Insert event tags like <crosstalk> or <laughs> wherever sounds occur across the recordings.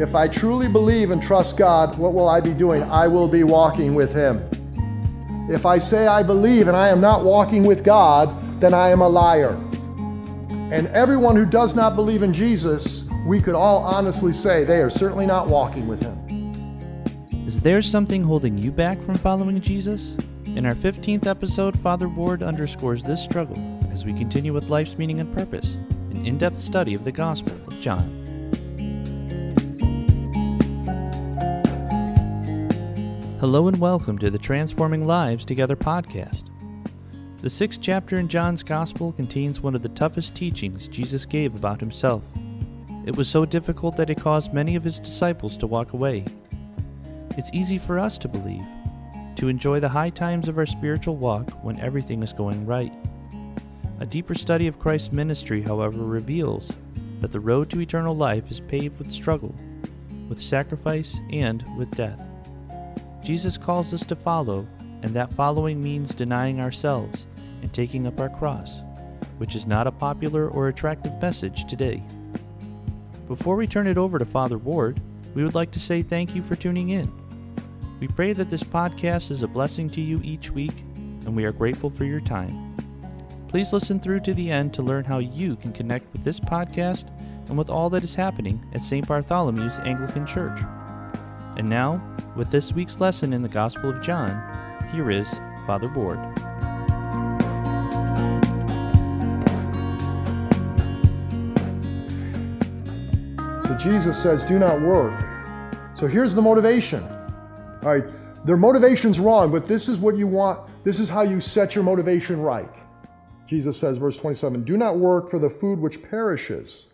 If I truly believe and trust God, what will I be doing? I will be walking with Him. If I say I believe and I am not walking with God, then I am a liar. And everyone who does not believe in Jesus, we could all honestly say they are certainly not walking with Him. Is there something holding you back from following Jesus? In our 15th episode, Father Ward underscores this struggle as we continue with life's meaning and purpose, an in depth study of the Gospel of John. Hello and welcome to the Transforming Lives Together podcast. The sixth chapter in John's Gospel contains one of the toughest teachings Jesus gave about himself. It was so difficult that it caused many of his disciples to walk away. It's easy for us to believe, to enjoy the high times of our spiritual walk when everything is going right. A deeper study of Christ's ministry, however, reveals that the road to eternal life is paved with struggle, with sacrifice, and with death. Jesus calls us to follow, and that following means denying ourselves and taking up our cross, which is not a popular or attractive message today. Before we turn it over to Father Ward, we would like to say thank you for tuning in. We pray that this podcast is a blessing to you each week, and we are grateful for your time. Please listen through to the end to learn how you can connect with this podcast and with all that is happening at St. Bartholomew's Anglican Church. And now, with this week's lesson in the Gospel of John, here is Father Ward. So Jesus says, Do not work. So here's the motivation. All right, their motivation's wrong, but this is what you want. This is how you set your motivation right. Jesus says, verse 27 Do not work for the food which perishes,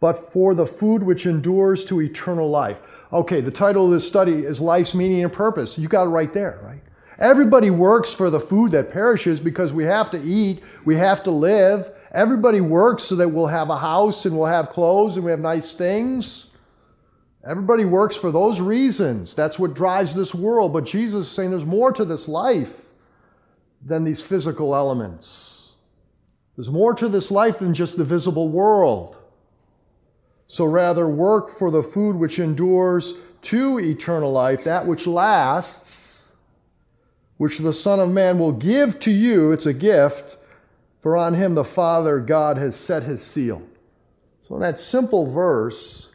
but for the food which endures to eternal life. Okay, the title of this study is Life's Meaning and Purpose. You got it right there, right? Everybody works for the food that perishes because we have to eat, we have to live. Everybody works so that we'll have a house and we'll have clothes and we have nice things. Everybody works for those reasons. That's what drives this world. But Jesus is saying there's more to this life than these physical elements. There's more to this life than just the visible world. So rather, work for the food which endures to eternal life, that which lasts, which the Son of Man will give to you. It's a gift, for on him the Father God has set his seal. So, in that simple verse,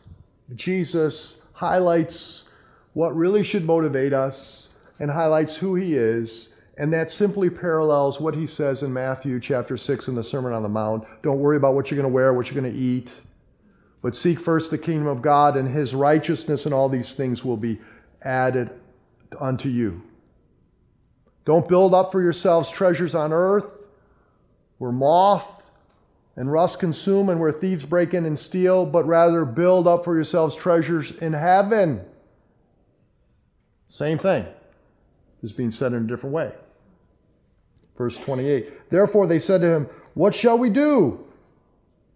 Jesus highlights what really should motivate us and highlights who he is. And that simply parallels what he says in Matthew chapter 6 in the Sermon on the Mount. Don't worry about what you're going to wear, what you're going to eat, but seek first the kingdom of God and his righteousness, and all these things will be added unto you. Don't build up for yourselves treasures on earth where moth and rust consume and where thieves break in and steal, but rather build up for yourselves treasures in heaven. Same thing, is being said in a different way. Verse 28 Therefore they said to him, What shall we do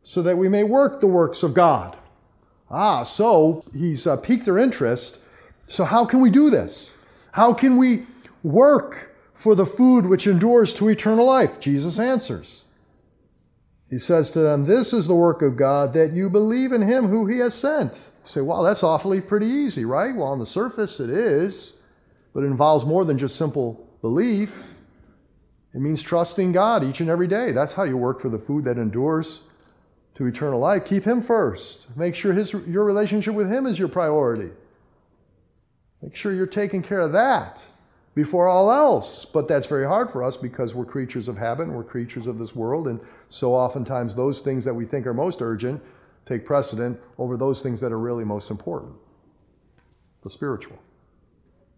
so that we may work the works of God? Ah, so he's uh, piqued their interest. So, how can we do this? How can we work for the food which endures to eternal life? Jesus answers. He says to them, This is the work of God, that you believe in him who he has sent. You say, Wow, that's awfully pretty easy, right? Well, on the surface it is, but it involves more than just simple belief. It means trusting God each and every day. That's how you work for the food that endures to eternal life. Keep Him first. Make sure his, your relationship with Him is your priority. Make sure you're taking care of that before all else. But that's very hard for us because we're creatures of habit and we're creatures of this world. And so oftentimes those things that we think are most urgent take precedent over those things that are really most important the spiritual.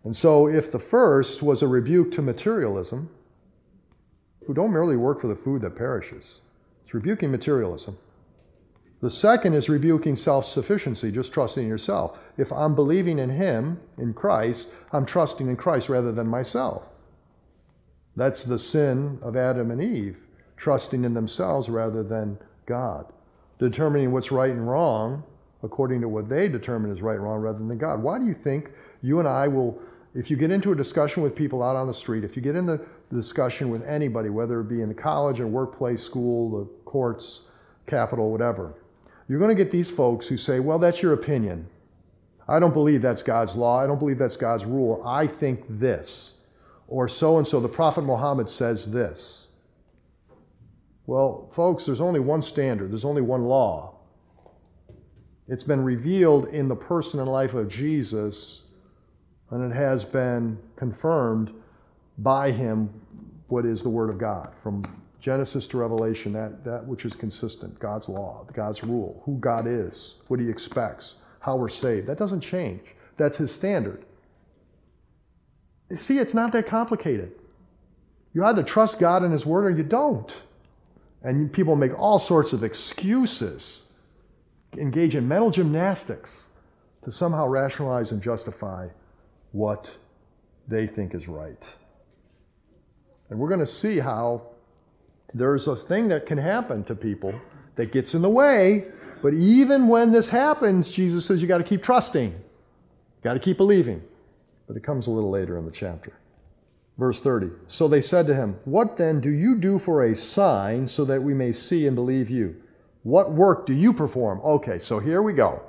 And so if the first was a rebuke to materialism, who don't merely work for the food that perishes, it's rebuking materialism. The second is rebuking self sufficiency, just trusting in yourself. If I'm believing in Him, in Christ, I'm trusting in Christ rather than myself. That's the sin of Adam and Eve, trusting in themselves rather than God, determining what's right and wrong according to what they determine is right and wrong rather than God. Why do you think you and I will, if you get into a discussion with people out on the street, if you get into the discussion with anybody, whether it be in the college or workplace, school, the courts, capital, whatever, you're going to get these folks who say, well, that's your opinion. I don't believe that's God's law. I don't believe that's God's rule. I think this. Or so and so, the Prophet Muhammad says this. Well, folks, there's only one standard, there's only one law. It's been revealed in the person and life of Jesus, and it has been confirmed by him what is the Word of God. From Genesis to Revelation, that, that which is consistent, God's law, God's rule, who God is, what He expects, how we're saved. That doesn't change. That's His standard. See, it's not that complicated. You either trust God and His Word or you don't. And people make all sorts of excuses, engage in mental gymnastics to somehow rationalize and justify what they think is right. And we're going to see how there's a thing that can happen to people that gets in the way. But even when this happens, Jesus says you got to keep trusting, got to keep believing. But it comes a little later in the chapter. Verse 30. So they said to him, What then do you do for a sign so that we may see and believe you? What work do you perform? Okay, so here we go.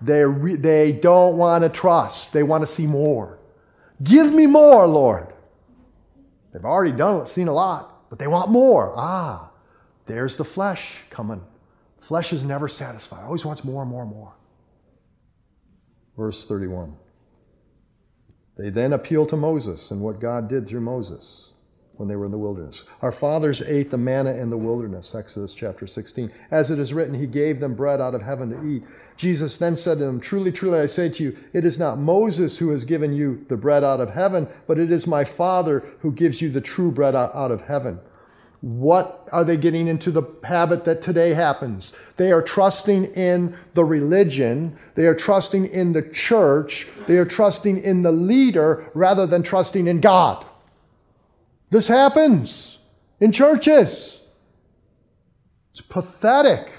They, re- they don't want to trust, they want to see more. Give me more, Lord. They've already done seen a lot, but they want more. Ah, there's the flesh coming. Flesh is never satisfied, always wants more and more and more. Verse 31. They then appeal to Moses and what God did through Moses when they were in the wilderness. Our fathers ate the manna in the wilderness, Exodus chapter 16. As it is written, He gave them bread out of heaven to eat. Jesus then said to them, Truly, truly, I say to you, it is not Moses who has given you the bread out of heaven, but it is my Father who gives you the true bread out of heaven. What are they getting into the habit that today happens? They are trusting in the religion, they are trusting in the church, they are trusting in the leader rather than trusting in God. This happens in churches. It's pathetic.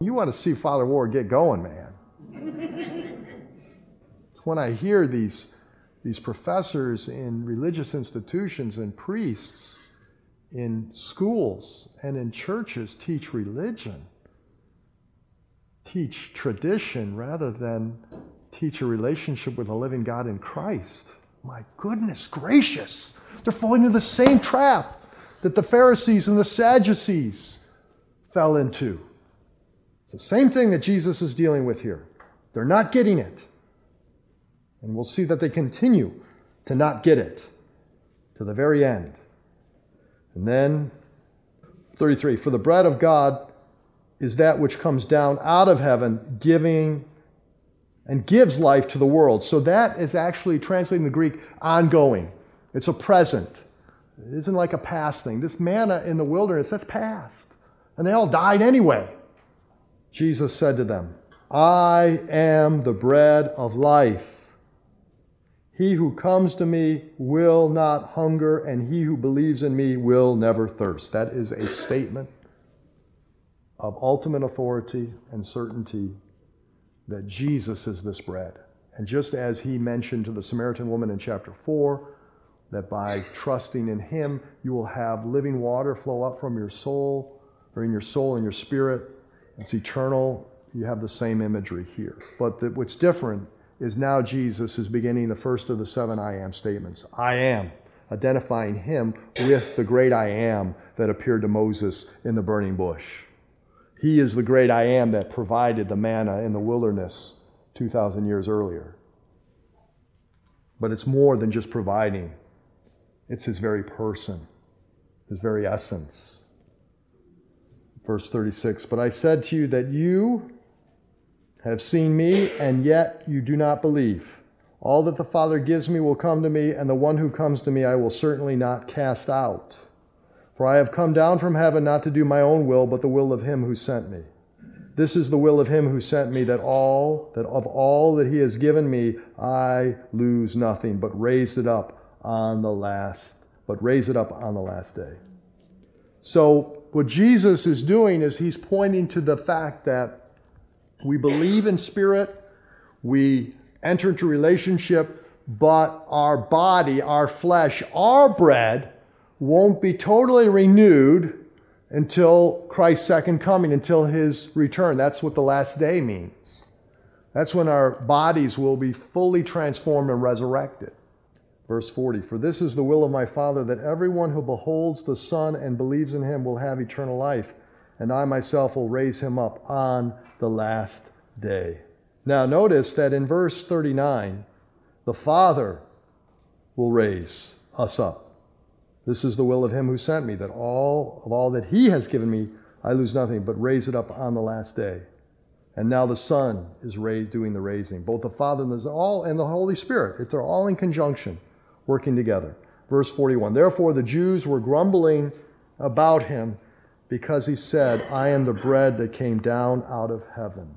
You want to see Father Ward get going, man. <laughs> when I hear these, these professors in religious institutions and priests in schools and in churches teach religion, teach tradition rather than teach a relationship with a living God in Christ. My goodness gracious. They're falling into the same trap that the Pharisees and the Sadducees fell into. It's the same thing that Jesus is dealing with here. They're not getting it. And we'll see that they continue to not get it to the very end. And then 33 For the bread of God is that which comes down out of heaven, giving and gives life to the world. So that is actually translating the Greek ongoing. It's a present. It isn't like a past thing. This manna in the wilderness, that's past. And they all died anyway. Jesus said to them, I am the bread of life. He who comes to me will not hunger, and he who believes in me will never thirst. That is a statement of ultimate authority and certainty that Jesus is this bread. And just as he mentioned to the Samaritan woman in chapter 4, that by trusting in him, you will have living water flow up from your soul, or in your soul and your spirit. It's eternal. You have the same imagery here. But the, what's different is now Jesus is beginning the first of the seven I am statements. I am, identifying him with the great I am that appeared to Moses in the burning bush. He is the great I am that provided the manna in the wilderness 2,000 years earlier. But it's more than just providing, it's his very person, his very essence. Verse 36 But I said to you that you have seen me, and yet you do not believe. All that the Father gives me will come to me, and the one who comes to me I will certainly not cast out. For I have come down from heaven not to do my own will, but the will of him who sent me. This is the will of him who sent me, that all that of all that he has given me I lose nothing, but raise it up on the last, but raise it up on the last day. So what Jesus is doing is he's pointing to the fact that we believe in spirit, we enter into relationship, but our body, our flesh, our bread won't be totally renewed until Christ's second coming, until his return. That's what the last day means. That's when our bodies will be fully transformed and resurrected. Verse 40 For this is the will of my Father, that everyone who beholds the Son and believes in him will have eternal life, and I myself will raise him up on the last day. Now, notice that in verse 39, the Father will raise us up. This is the will of him who sent me, that all of all that he has given me, I lose nothing, but raise it up on the last day. And now the Son is doing the raising. Both the Father and the, all, and the Holy Spirit, they're all in conjunction, working together. Verse 41 Therefore the Jews were grumbling about him because he said, I am the bread that came down out of heaven.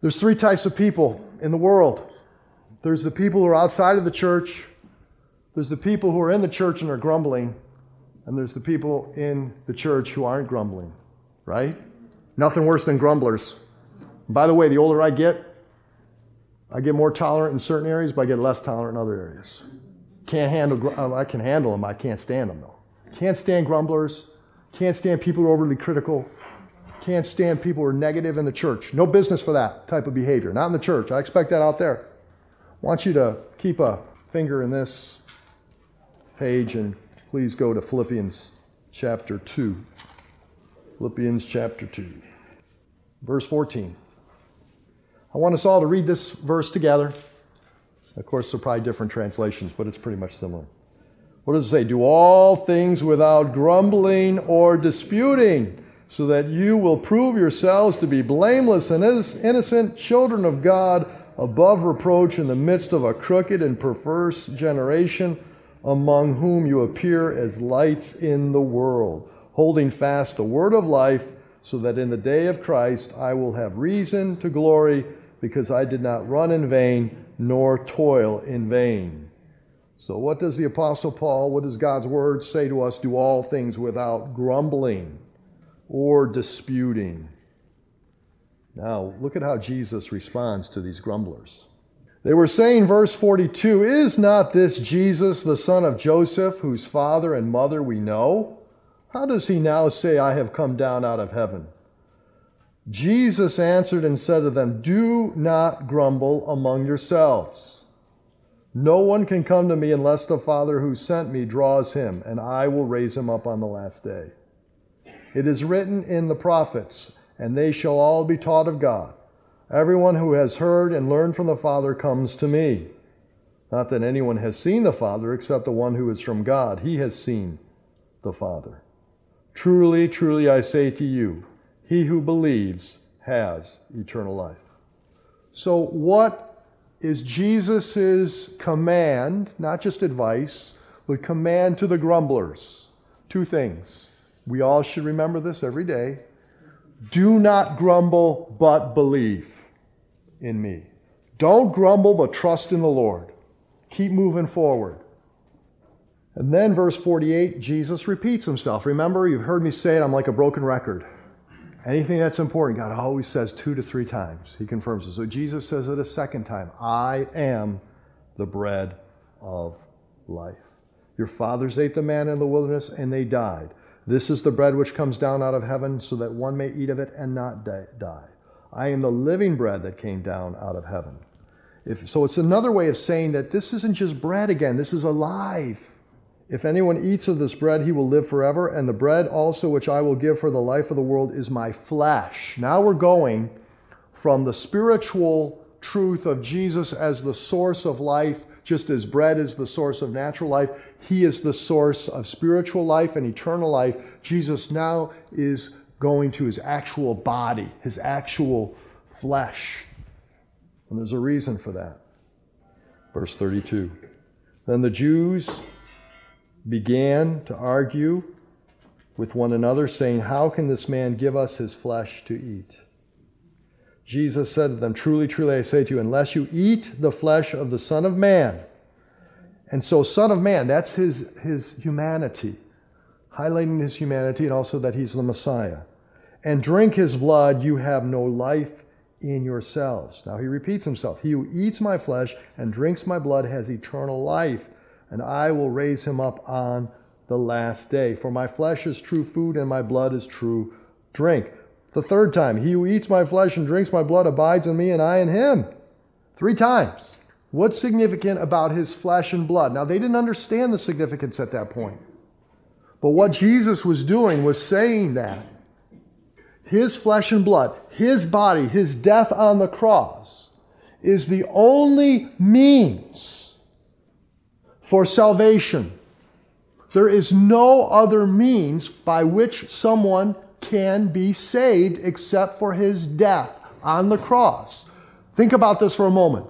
There's three types of people in the world there's the people who are outside of the church, there's the people who are in the church and are grumbling, and there's the people in the church who aren't grumbling, right? Nothing worse than grumblers. By the way, the older I get, I get more tolerant in certain areas, but I get less tolerant in other areas. Can't handle, uh, I can handle them, I can't stand them though. Can't stand grumblers. Can't stand people who are overly critical. Can't stand people who are negative in the church. No business for that type of behavior. Not in the church. I expect that out there. I want you to keep a finger in this page and please go to Philippians chapter 2. Philippians chapter 2, verse 14. I want us all to read this verse together. Of course, there are probably different translations, but it's pretty much similar. What does it say? Do all things without grumbling or disputing, so that you will prove yourselves to be blameless and innocent children of God, above reproach in the midst of a crooked and perverse generation among whom you appear as lights in the world, holding fast the word of life, so that in the day of Christ I will have reason to glory, because I did not run in vain nor toil in vain. So, what does the Apostle Paul, what does God's word say to us? Do all things without grumbling or disputing. Now, look at how Jesus responds to these grumblers. They were saying, verse 42, Is not this Jesus, the son of Joseph, whose father and mother we know? How does he now say, I have come down out of heaven? Jesus answered and said to them, Do not grumble among yourselves. No one can come to me unless the Father who sent me draws him, and I will raise him up on the last day. It is written in the prophets, and they shall all be taught of God. Everyone who has heard and learned from the Father comes to me. Not that anyone has seen the Father except the one who is from God. He has seen the Father. Truly, truly, I say to you, he who believes has eternal life. So, what is Jesus' command, not just advice, but command to the grumblers? Two things. We all should remember this every day. Do not grumble, but believe in me. Don't grumble, but trust in the Lord. Keep moving forward. And then, verse 48, Jesus repeats himself. Remember, you've heard me say it, I'm like a broken record. Anything that's important, God always says two to three times. He confirms it. So Jesus says it a second time I am the bread of life. Your fathers ate the man in the wilderness and they died. This is the bread which comes down out of heaven so that one may eat of it and not die. I am the living bread that came down out of heaven. If, so it's another way of saying that this isn't just bread again, this is alive. If anyone eats of this bread, he will live forever, and the bread also which I will give for the life of the world is my flesh. Now we're going from the spiritual truth of Jesus as the source of life, just as bread is the source of natural life, he is the source of spiritual life and eternal life. Jesus now is going to his actual body, his actual flesh. And there's a reason for that. Verse 32. Then the Jews began to argue with one another, saying, How can this man give us his flesh to eat? Jesus said to them, Truly, truly, I say to you, unless you eat the flesh of the Son of Man, and so, Son of Man, that's his, his humanity highlighting his humanity and also that he's the Messiah. And drink his blood, you have no life in yourselves. Now he repeats himself He who eats my flesh and drinks my blood has eternal life, and I will raise him up on the last day. For my flesh is true food and my blood is true drink. The third time, he who eats my flesh and drinks my blood abides in me and I in him. Three times. What's significant about his flesh and blood? Now, they didn't understand the significance at that point. But what Jesus was doing was saying that his flesh and blood, his body, his death on the cross, is the only means for salvation. There is no other means by which someone can be saved except for his death on the cross. Think about this for a moment.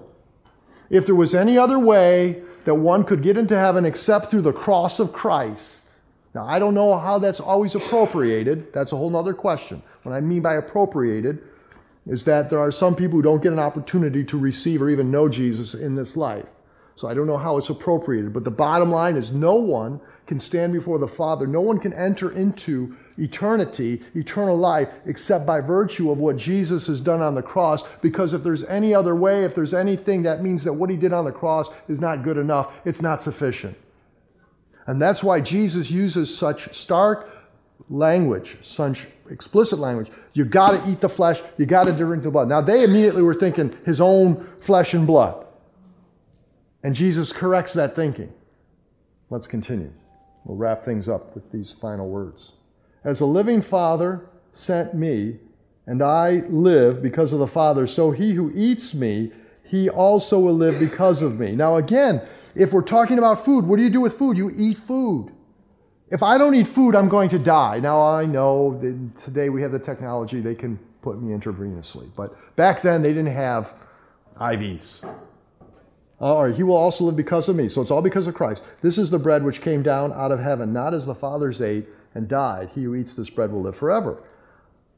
If there was any other way that one could get into heaven except through the cross of Christ, now I don't know how that's always appropriated. That's a whole other question. What I mean by appropriated is that there are some people who don't get an opportunity to receive or even know Jesus in this life. So I don't know how it's appropriated. But the bottom line is no one can stand before the Father. No one can enter into eternity, eternal life, except by virtue of what Jesus has done on the cross. Because if there's any other way, if there's anything, that means that what he did on the cross is not good enough. It's not sufficient. And that's why Jesus uses such stark language, such explicit language. You got to eat the flesh, you got to drink the blood. Now, they immediately were thinking his own flesh and blood. And Jesus corrects that thinking. Let's continue. We'll wrap things up with these final words. As a living Father sent me, and I live because of the Father, so he who eats me, he also will live because of me. Now, again, if we're talking about food, what do you do with food? You eat food. If I don't eat food, I'm going to die. Now, I know that today we have the technology, they can put me intravenously. But back then, they didn't have IVs. Right, he will also live because of me. So it's all because of Christ. This is the bread which came down out of heaven, not as the fathers ate and died. He who eats this bread will live forever.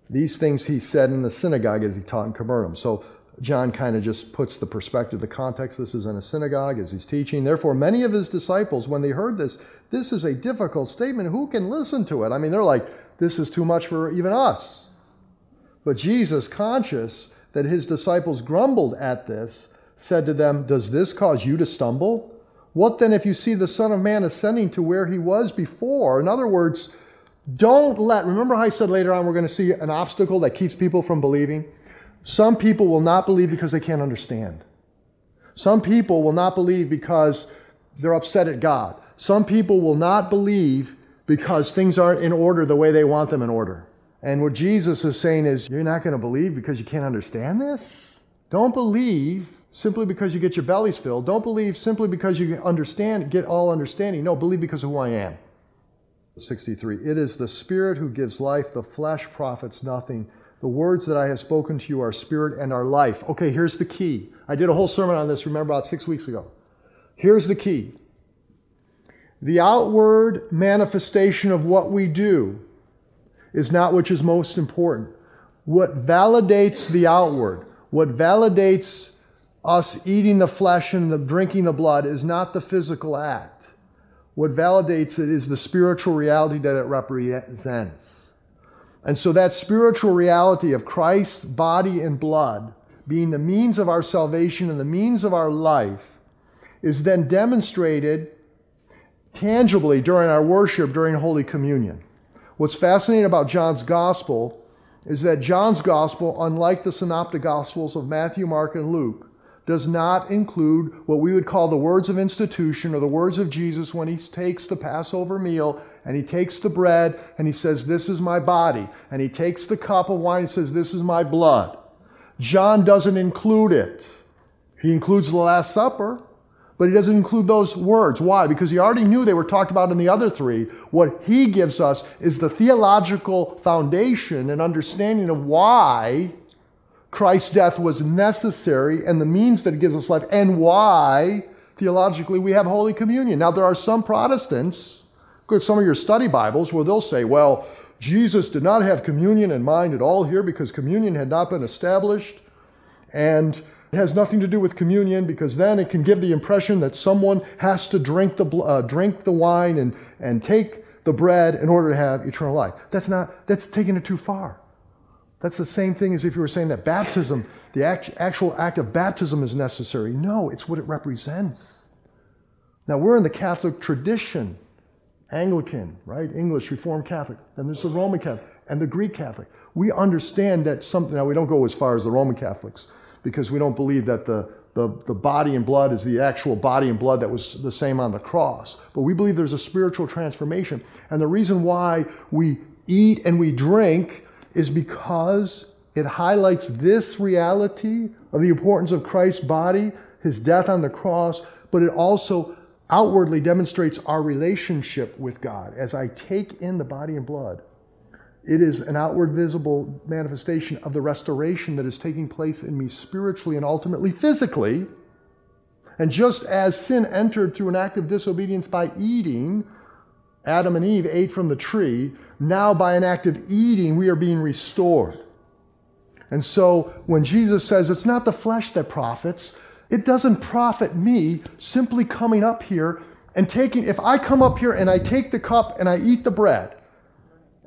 These things he said in the synagogue as he taught in Capernaum. So John kind of just puts the perspective, the context. This is in a synagogue as he's teaching. Therefore, many of his disciples, when they heard this, this is a difficult statement. Who can listen to it? I mean, they're like, this is too much for even us. But Jesus, conscious that his disciples grumbled at this, said to them, Does this cause you to stumble? What then if you see the Son of Man ascending to where he was before? In other words, don't let, remember how I said later on we're going to see an obstacle that keeps people from believing? Some people will not believe because they can't understand. Some people will not believe because they're upset at God. Some people will not believe because things aren't in order the way they want them in order. And what Jesus is saying is, you're not going to believe because you can't understand this? Don't believe simply because you get your bellies filled. Don't believe simply because you understand, get all understanding. No, believe because of who I am. 63. It is the Spirit who gives life, the flesh profits nothing. The words that I have spoken to you are spirit and are life. Okay, here's the key. I did a whole sermon on this, remember, about six weeks ago. Here's the key the outward manifestation of what we do is not which is most important. What validates the outward, what validates us eating the flesh and the drinking the blood is not the physical act. What validates it is the spiritual reality that it represents. And so that spiritual reality of Christ's body and blood being the means of our salvation and the means of our life is then demonstrated tangibly during our worship during Holy Communion. What's fascinating about John's gospel is that John's gospel, unlike the synoptic gospels of Matthew, Mark, and Luke, does not include what we would call the words of institution or the words of Jesus when he takes the Passover meal and he takes the bread and he says, This is my body. And he takes the cup of wine and says, This is my blood. John doesn't include it. He includes the Last Supper, but he doesn't include those words. Why? Because he already knew they were talked about in the other three. What he gives us is the theological foundation and understanding of why Christ's death was necessary and the means that it gives us life, and why, theologically, we have Holy Communion. Now, there are some Protestants, good, some of your study Bibles, where they'll say, well, Jesus did not have communion in mind at all here because communion had not been established, and it has nothing to do with communion because then it can give the impression that someone has to drink the, uh, drink the wine and, and take the bread in order to have eternal life. That's not, that's taking it too far. That's the same thing as if you were saying that baptism, the act, actual act of baptism is necessary. No, it's what it represents. Now, we're in the Catholic tradition, Anglican, right? English, Reformed Catholic. Then there's the Roman Catholic and the Greek Catholic. We understand that something, now we don't go as far as the Roman Catholics because we don't believe that the, the, the body and blood is the actual body and blood that was the same on the cross. But we believe there's a spiritual transformation. And the reason why we eat and we drink is because it highlights this reality of the importance of Christ's body, his death on the cross, but it also outwardly demonstrates our relationship with God. As I take in the body and blood, it is an outward visible manifestation of the restoration that is taking place in me spiritually and ultimately physically. And just as sin entered through an act of disobedience by eating, Adam and Eve ate from the tree, now by an act of eating, we are being restored. And so when Jesus says it's not the flesh that profits, it doesn't profit me simply coming up here and taking, if I come up here and I take the cup and I eat the bread,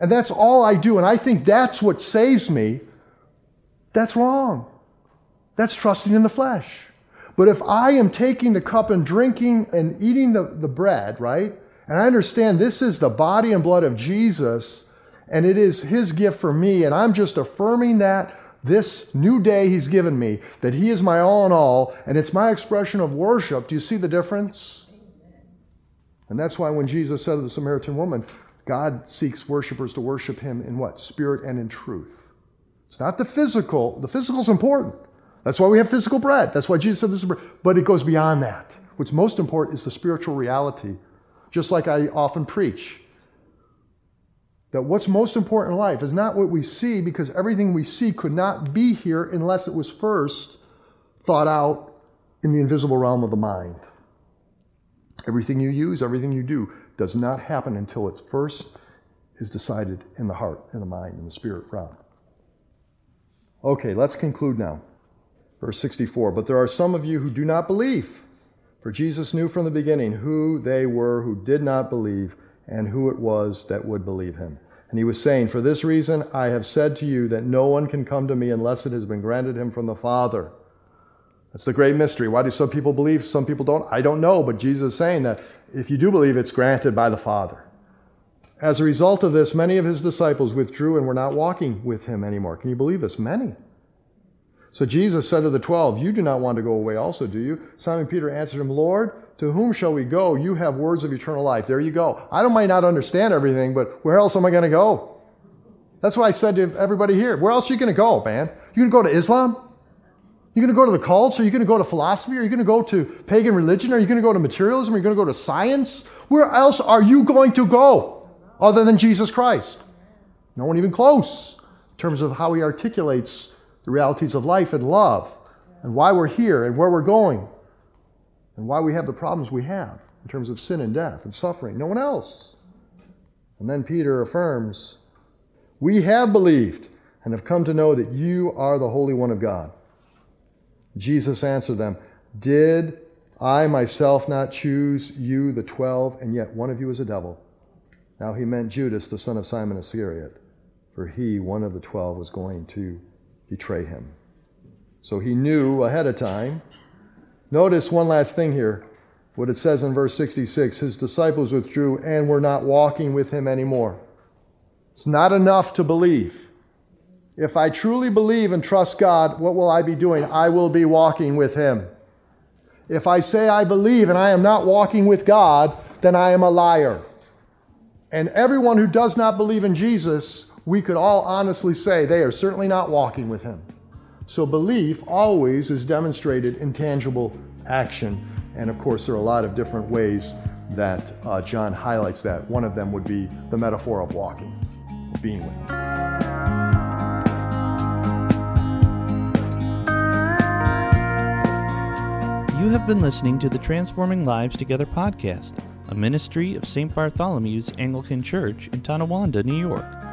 and that's all I do, and I think that's what saves me, that's wrong. That's trusting in the flesh. But if I am taking the cup and drinking and eating the, the bread, right? And I understand this is the body and blood of Jesus, and it is his gift for me, and I'm just affirming that this new day he's given me, that he is my all in all, and it's my expression of worship. Do you see the difference? And that's why when Jesus said to the Samaritan woman, God seeks worshipers to worship him in what? Spirit and in truth. It's not the physical. The physical is important. That's why we have physical bread. That's why Jesus said this is bread. But it goes beyond that. What's most important is the spiritual reality. Just like I often preach that what's most important in life is not what we see, because everything we see could not be here unless it was first thought out in the invisible realm of the mind. Everything you use, everything you do, does not happen until it first is decided in the heart, in the mind, in the spirit realm. Okay, let's conclude now. Verse 64 But there are some of you who do not believe. For Jesus knew from the beginning who they were who did not believe and who it was that would believe him. And he was saying, For this reason I have said to you that no one can come to me unless it has been granted him from the Father. That's the great mystery. Why do some people believe, some people don't? I don't know, but Jesus is saying that if you do believe, it's granted by the Father. As a result of this, many of his disciples withdrew and were not walking with him anymore. Can you believe this? Many. So Jesus said to the twelve, You do not want to go away also, do you? Simon Peter answered him, Lord, to whom shall we go? You have words of eternal life. There you go. I don't might not understand everything, but where else am I going to go? That's what I said to everybody here. Where else are you going to go, man? You going to go to Islam? You going to go to the cults? Are you going to go to philosophy? Are you going to go to pagan religion? Are you going to go to materialism? Are you going to go to science? Where else are you going to go other than Jesus Christ? No one even close in terms of how he articulates the realities of life and love and why we're here and where we're going and why we have the problems we have in terms of sin and death and suffering. No one else. And then Peter affirms, We have believed and have come to know that you are the Holy One of God. Jesus answered them, Did I myself not choose you, the twelve, and yet one of you is a devil? Now he meant Judas, the son of Simon Iscariot, for he, one of the twelve, was going to betray him. So he knew ahead of time Notice one last thing here. What it says in verse 66 His disciples withdrew and were not walking with him anymore. It's not enough to believe. If I truly believe and trust God, what will I be doing? I will be walking with him. If I say I believe and I am not walking with God, then I am a liar. And everyone who does not believe in Jesus, we could all honestly say they are certainly not walking with him. So belief always is demonstrated in tangible action. And of course, there are a lot of different ways that uh, John highlights that. One of them would be the metaphor of walking, being with. You have been listening to the Transforming Lives Together podcast, a ministry of St. Bartholomew's Anglican Church in Tonawanda, New York.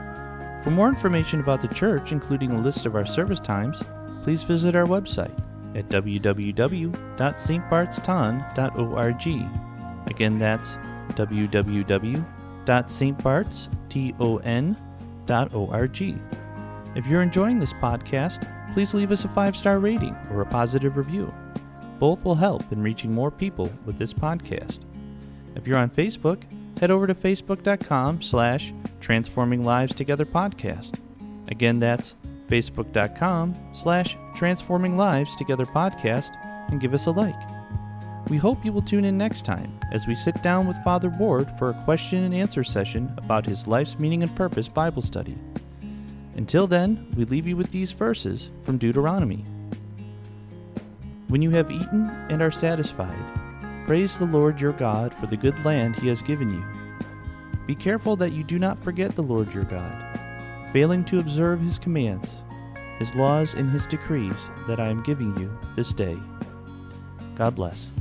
For more information about the church, including a list of our service times, please visit our website at www.stbartston.org. Again, that's www.stbartston.org. If you're enjoying this podcast, please leave us a five star rating or a positive review. Both will help in reaching more people with this podcast. If you're on Facebook, head over to facebook.com slash transforming lives together podcast. Again, that's facebook.com slash transforming lives together podcast and give us a like. We hope you will tune in next time as we sit down with Father Ward for a question and answer session about his Life's Meaning and Purpose Bible study. Until then, we leave you with these verses from Deuteronomy. When you have eaten and are satisfied, praise the Lord your God for the good land he has given you. Be careful that you do not forget the Lord your God, failing to observe his commands, his laws, and his decrees that I am giving you this day. God bless.